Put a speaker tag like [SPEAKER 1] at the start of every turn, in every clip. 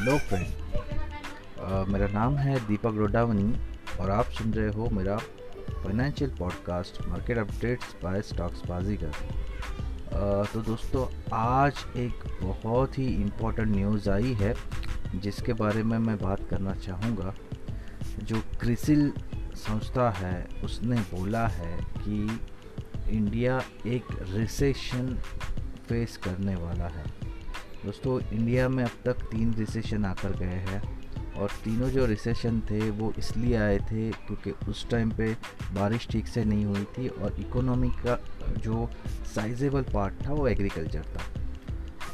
[SPEAKER 1] Hello friend मेरा नाम है दीपक रोडावनी और आप सुन रहे हो मेरा financial podcast market updates by stocks Baazigar uh, तो दोस्तों आज एक बहुत ही इम्पोर्टेंट न्यूज़ आई है जिसके बारे में मैं बात करना चाहूँगा। जो क्रिसिल संस्था है उसने बोला है कि इंडिया एक रिसेशन फेस करने वाला है। दोस्तों इंडिया में अब तक तीन रिसेशन आकर गए हैं और तीनों जो रिसेशन थे, वो इसलिए आए थे क्योंकि उस टाइम पे बारिश ठीक से नहीं हुई थी और इकोनॉमी का जो साइजेबल पार्ट था, वो एग्रीकल्चर था।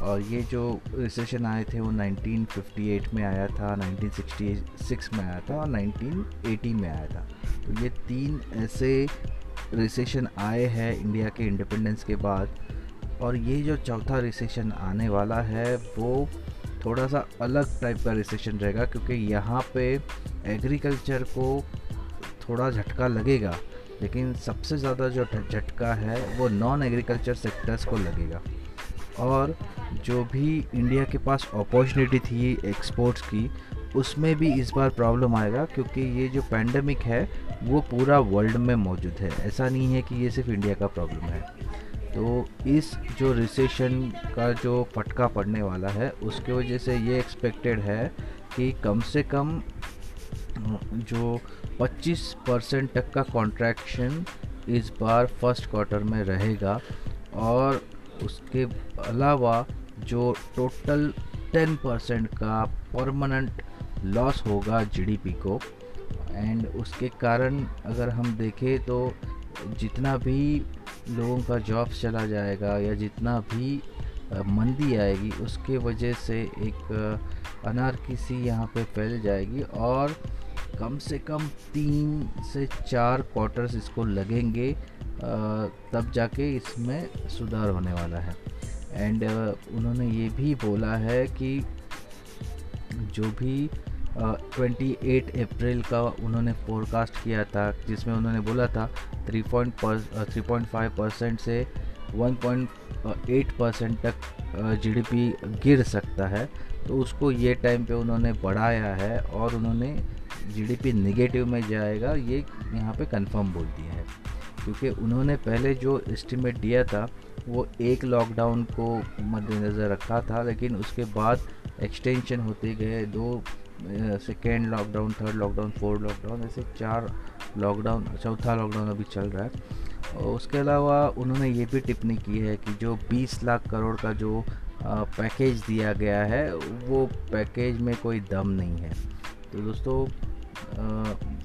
[SPEAKER 1] और ये जो रिसेशन आए थे, वो 1958 में आया था 1966 में आया था और 1980 में आया था। तो ये तीन ऐसे रिसेशन आए हैं इंडिया के इंडिपेंडेंस के बाद और ये जो चौथा रिसेशन आने वाला है, वो थोड़ा सा अलग टाइप का रिसेशन रहेगा, क्योंकि यहाँ पे एग्रीकल्चर को थोड़ा झटका लगेगा, लेकिन सबसे ज़्यादा जो झटका है, वो नॉन एग्रीकल्चर सेक्टर्स को लगेगा। और जो भी इंडिया के पास अपॉर्चुनिटी थी एक्सपोर्ट्स की, उसमें भी इस बार प्रॉब्लम आएगा, क्योंकि ये जो पैंडमिक है, वो पूरा वर्ल्ड में मौजूद है। ऐसा नहीं है कि ये सिर्फ़ इंडिया का प्रॉब्लम है। तो इस जो रिसेशन का जो फटका पड़ने वाला है, उसके वजह से ये एक्सपेक्टेड है कि कम से कम जो 25 परसेंट तक का कॉन्ट्रैक्शन इस बार फ़र्स्ट क्वार्टर में रहेगा और उसके अलावा जो टोटल 10 परसेंट का परमानेंट लॉस होगा जीडीपी को एंड उसके कारण अगर हम देखें तो जितना भी लोगों का जॉब चला जाएगा या जितना भी मंदी आएगी, उसके वजह से एक अनारकिसी यहाँ पे फैल जाएगी और कम से कम तीन से चार क्वार्टर्स इसको लगेंगे तब जाके इसमें सुधार होने वाला है। एंड उन्होंने ये भी बोला है कि जो भी ट्वेंटी एट अप्रैल का उन्होंने फोरकास्ट किया था, जिसमें उन्होंने बोला था three point three point five percent से वन पॉइंट एट परसेंट तक जीडीपी गिर सकता है। तो उसको ये टाइम पे उन्होंने बढ़ाया है और उन्होंने जीडीपी नेगेटिव में जाएगा, ये यहाँ पे कंफर्म बोल दिया है। क्योंकि उन्होंने पहले जो एस्टिमेट दिया था, वो एक लॉकडाउन को मद्देनज़र रखा था, लेकिन उसके बाद एक्सटेंशन होते गए, दो second lockdown third lockdown fourth lockdown ऐसे चार लॉकडाउन चौथा लॉकडाउन अभी चल रहा है। और उसके अलावा उन्होंने ये भी टिप्पणी की है कि जो 20 लाख करोड़ का जो पैकेज दिया गया है, वो पैकेज में कोई दम नहीं है। तो दोस्तों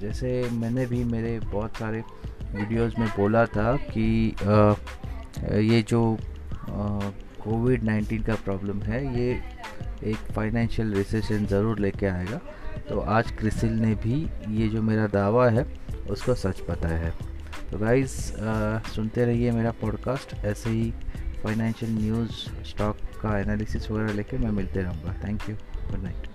[SPEAKER 1] जैसे मैंने भी मेरे बहुत सारे वीडियोस में बोला था कि ये जो कोविड नाइन्टीन का प्रॉब्लम है, ये एक फाइनेंशियल रिसेशन ज़रूर लेके आएगा। तो आज क्रिसिल ने भी ये जो मेरा दावा है, उसको सच बताया है। तो गाइज़ सुनते रहिए मेरा पॉडकास्ट ऐसे ही फाइनेंशियल न्यूज़ स्टॉक का एनालिसिस वगैरह लेके मैं मिलते रहूँगा। Thank you good night